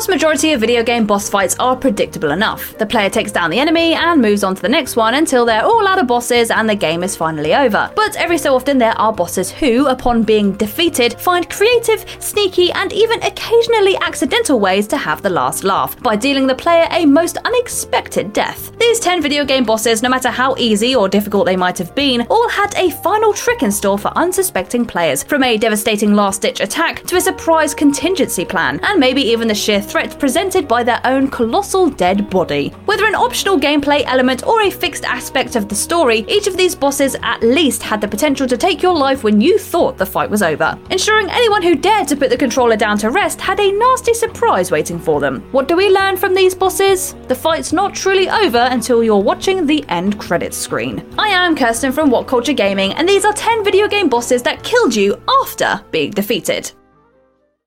vast majority of video game boss fights are predictable enough. The player takes down the enemy and moves on to the next one until they're all out of bosses and the game is finally over. But every so often there are bosses who, upon being defeated, find creative, sneaky, and even occasionally accidental ways to have the last laugh by dealing the player a most unexpected death. These 10 video game bosses, no matter how easy or difficult they might have been, all had a final trick in store for unsuspecting players, from a devastating last ditch attack to a surprise contingency plan, and maybe even the sheer threat presented by their own colossal dead body. Whether an optional gameplay element or a fixed aspect of the story, each of these bosses at least had the potential to take your life when you thought the fight was over, ensuring anyone who dared to put the controller down to rest had a nasty surprise waiting for them. What do we learn from these bosses? The fight's not truly over until you're watching the end credits screen. I am Kirsten from What Culture Gaming, and these are 10 video game bosses that killed you after being defeated.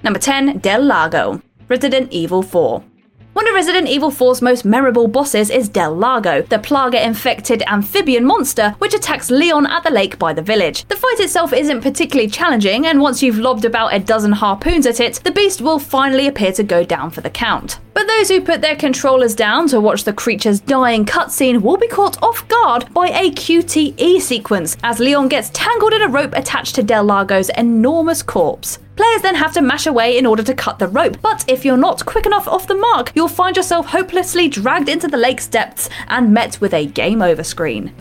Number 10, Del Lago. Resident Evil 4. One of Resident Evil 4's most memorable bosses is Del Lago, the plaga infected amphibian monster which attacks Leon at the lake by the village. The fight itself isn't particularly challenging, and once you've lobbed about a dozen harpoons at it, the beast will finally appear to go down for the count. But those who put their controllers down to watch the creature's dying cutscene will be caught off guard by a QTE sequence as Leon gets tangled in a rope attached to Del Lago's enormous corpse. Players then have to mash away in order to cut the rope, but if you're not quick enough off the mark, you'll find yourself hopelessly dragged into the lake's depths and met with a game over screen.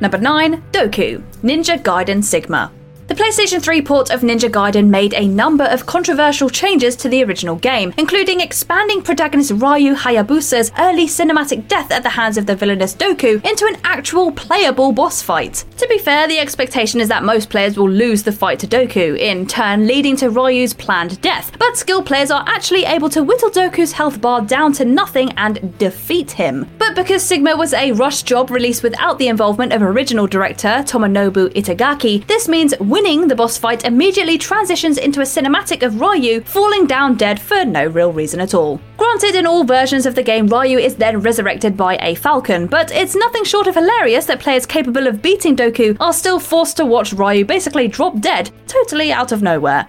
Number 9, Doku, Ninja Gaiden Sigma. The PlayStation 3 port of Ninja Gaiden made a number of controversial changes to the original game, including expanding protagonist Ryu Hayabusa's early cinematic death at the hands of the villainous Doku into an actual playable boss fight. To be fair, the expectation is that most players will lose the fight to Doku, in turn leading to Ryu's planned death, but skilled players are actually able to whittle Doku's health bar down to nothing and defeat him. But because Sigma was a rush job released without the involvement of original director Tomonobu Itagaki, this means winning the boss fight immediately transitions into a cinematic of Ryu falling down dead for no real reason at all. Granted, in all versions of the game, Ryu is then resurrected by a falcon, but it's nothing short of hilarious that players capable of beating Doku are still forced to watch Ryu basically drop dead, totally out of nowhere.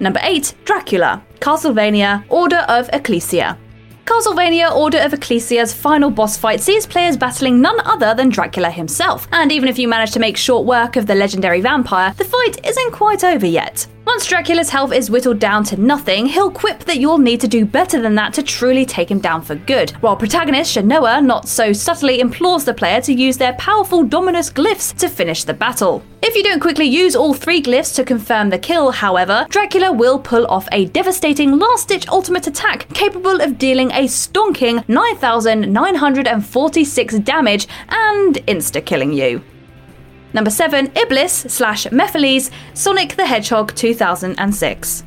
Number 8, Dracula, Castlevania, Order of Ecclesia. Castlevania Order of Ecclesia's final boss fight sees players battling none other than Dracula himself, and even if you manage to make short work of the legendary vampire, the fight isn't quite over yet. Once Dracula's health is whittled down to nothing, he'll quip that you'll need to do better than that to truly take him down for good, while protagonist Shanoa not so subtly implores the player to use their powerful Dominus glyphs to finish the battle. If you don't quickly use all three glyphs to confirm the kill, however, Dracula will pull off a devastating last ditch ultimate attack capable of dealing a stonking 9,946 damage and insta killing you. Number 7, Iblis slash Mephiles, Sonic the Hedgehog 2006.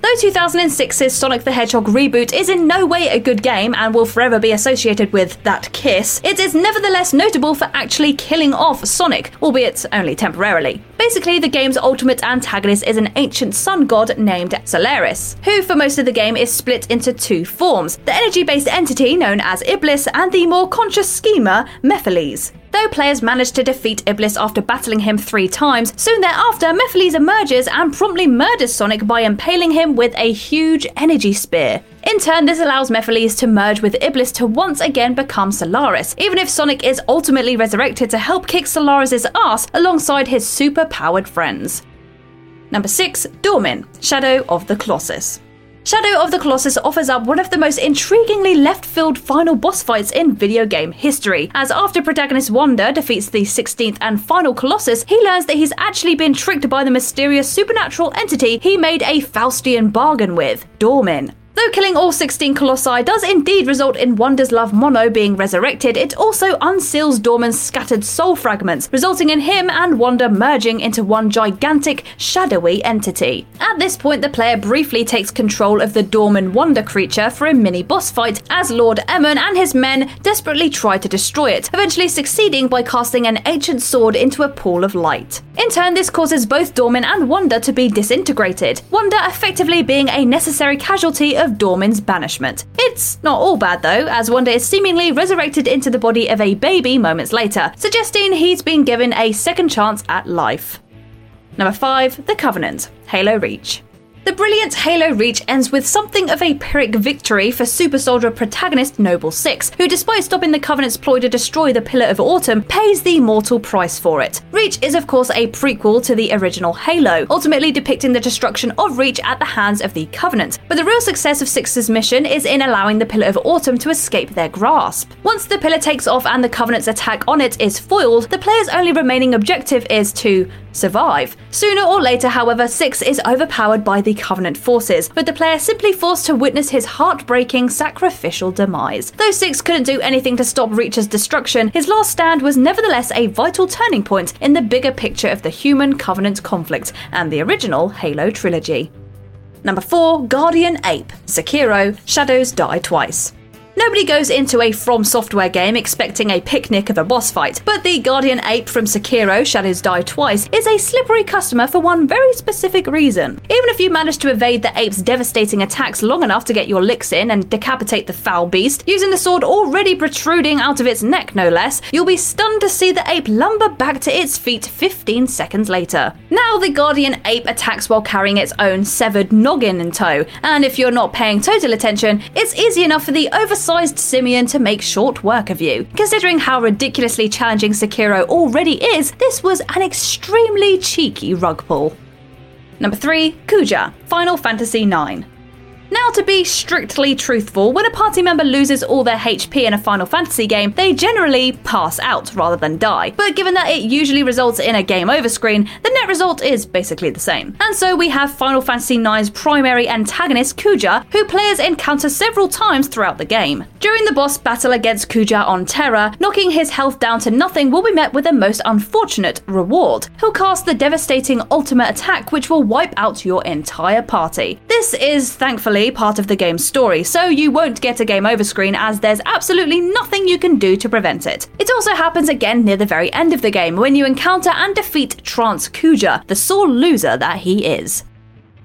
Though 2006's Sonic the Hedgehog reboot is in no way a good game and will forever be associated with that kiss, it is nevertheless notable for actually killing off Sonic, albeit only temporarily. Basically, the game's ultimate antagonist is an ancient sun god named Solaris, who for most of the game is split into two forms the energy based entity known as Iblis and the more conscious schemer, Mephiles. Though players manage to defeat Iblis after battling him three times, soon thereafter Mephiles emerges and promptly murders Sonic by impaling him with a huge energy spear. In turn, this allows Mephiles to merge with Iblis to once again become Solaris, even if Sonic is ultimately resurrected to help kick Solaris' ass alongside his super powered friends. Number 6, Dormin, Shadow of the Colossus. Shadow of the Colossus offers up one of the most intriguingly left field final boss fights in video game history, as after protagonist Wanda defeats the 16th and final Colossus, he learns that he's actually been tricked by the mysterious supernatural entity he made a Faustian bargain with, Dormin. Though killing all 16 Colossi does indeed result in Wanda's love Mono being resurrected, it also unseals Dormin's scattered soul fragments, resulting in him and Wanda merging into one gigantic, shadowy entity. At this point, the player briefly takes control of the Dormin Wanda creature for a mini boss fight as Lord Emon and his men desperately try to destroy it, eventually succeeding by casting an ancient sword into a pool of light. In turn, this causes both Dormin and Wanda to be disintegrated, Wanda effectively being a necessary casualty of of Dormin's banishment. It's not all bad though, as Wanda is seemingly resurrected into the body of a baby moments later, suggesting he's been given a second chance at life. Number 5, The Covenant, Halo Reach. The brilliant Halo Reach ends with something of a Pyrrhic victory for Super Soldier protagonist Noble Six, who, despite stopping the Covenant's ploy to destroy the Pillar of Autumn, pays the mortal price for it. Reach is, of course, a prequel to the original Halo, ultimately depicting the destruction of Reach at the hands of the Covenant. But the real success of Six's mission is in allowing the Pillar of Autumn to escape their grasp. Once the Pillar takes off and the Covenant's attack on it is foiled, the player's only remaining objective is to survive. Sooner or later, however, Six is overpowered by the Covenant forces, with the player simply forced to witness his heartbreaking sacrificial demise. Though Six couldn't do anything to stop Reach's destruction, his last stand was nevertheless a vital turning point in the bigger picture of the human Covenant conflict and the original Halo trilogy. Number 4 Guardian Ape Sekiro Shadows Die Twice. Nobody goes into a From Software game expecting a picnic of a boss fight, but the Guardian Ape from Sekiro Shadows Die Twice is a slippery customer for one very specific reason. Even if you manage to evade the ape's devastating attacks long enough to get your licks in and decapitate the foul beast, using the sword already protruding out of its neck no less, you'll be stunned to see the ape lumber back to its feet 15 seconds later. Now the Guardian Ape attacks while carrying its own severed noggin in tow, and if you're not paying total attention, it's easy enough for the oversized sized simian to make short work of you. Considering how ridiculously challenging Sekiro already is, this was an extremely cheeky rug pull. Number 3, Kuja, Final Fantasy IX. Now, to be strictly truthful, when a party member loses all their HP in a Final Fantasy game, they generally pass out rather than die. But given that it usually results in a game over screen, the net result is basically the same. And so we have Final Fantasy IX's primary antagonist, Kuja, who players encounter several times throughout the game. During the boss battle against Kuja on Terra, knocking his health down to nothing will be met with a most unfortunate reward. He'll cast the devastating ultimate attack, which will wipe out your entire party. This is thankfully part of the game's story, so you won't get a game over screen as there's absolutely nothing you can do to prevent it. It also happens again near the very end of the game when you encounter and defeat Trance Kuja, the sore loser that he is.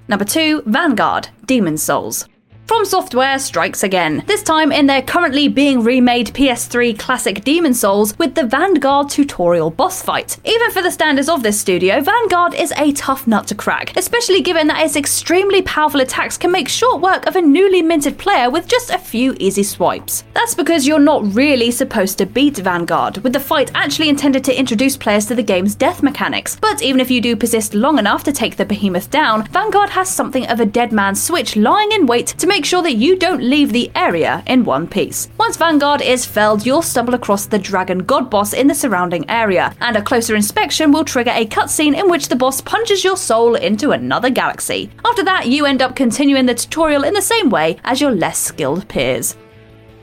Number 2, Vanguard Demon Souls. From Software strikes again, this time in their currently being remade PS3 classic Demon Souls with the Vanguard tutorial boss fight. Even for the standards of this studio, Vanguard is a tough nut to crack, especially given that its extremely powerful attacks can make short work of a newly minted player with just a few easy swipes. That's because you're not really supposed to beat Vanguard, with the fight actually intended to introduce players to the game's death mechanics. But even if you do persist long enough to take the behemoth down, Vanguard has something of a dead man's switch lying in wait to make sure that you don't leave the area in one piece. Once Vanguard is felled, you'll stumble across the Dragon God boss in the surrounding area, and a closer inspection will trigger a cutscene in which the boss punches your soul into another galaxy. After that, you end up continuing the tutorial in the same way as your less skilled peers.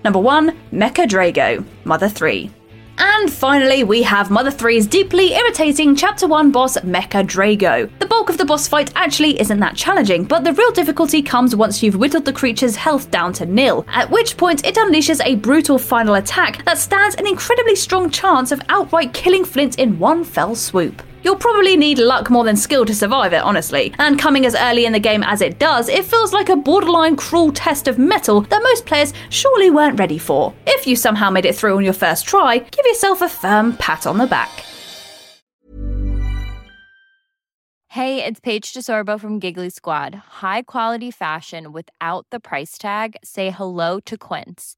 Number 1 Mecha Drago, Mother 3. And finally, we have Mother 3's deeply irritating Chapter 1 boss Mecha Drago. The bulk of the boss fight actually isn't that challenging, but the real difficulty comes once you've whittled the creature's health down to nil, at which point it unleashes a brutal final attack that stands an incredibly strong chance of outright killing Flint in one fell swoop. You'll probably need luck more than skill to survive it, honestly. And coming as early in the game as it does, it feels like a borderline cruel test of mettle that most players surely weren't ready for. If you somehow made it through on your first try, give yourself a firm pat on the back. Hey, it's Paige DeSorbo from Giggly Squad. High quality fashion without the price tag? Say hello to Quince.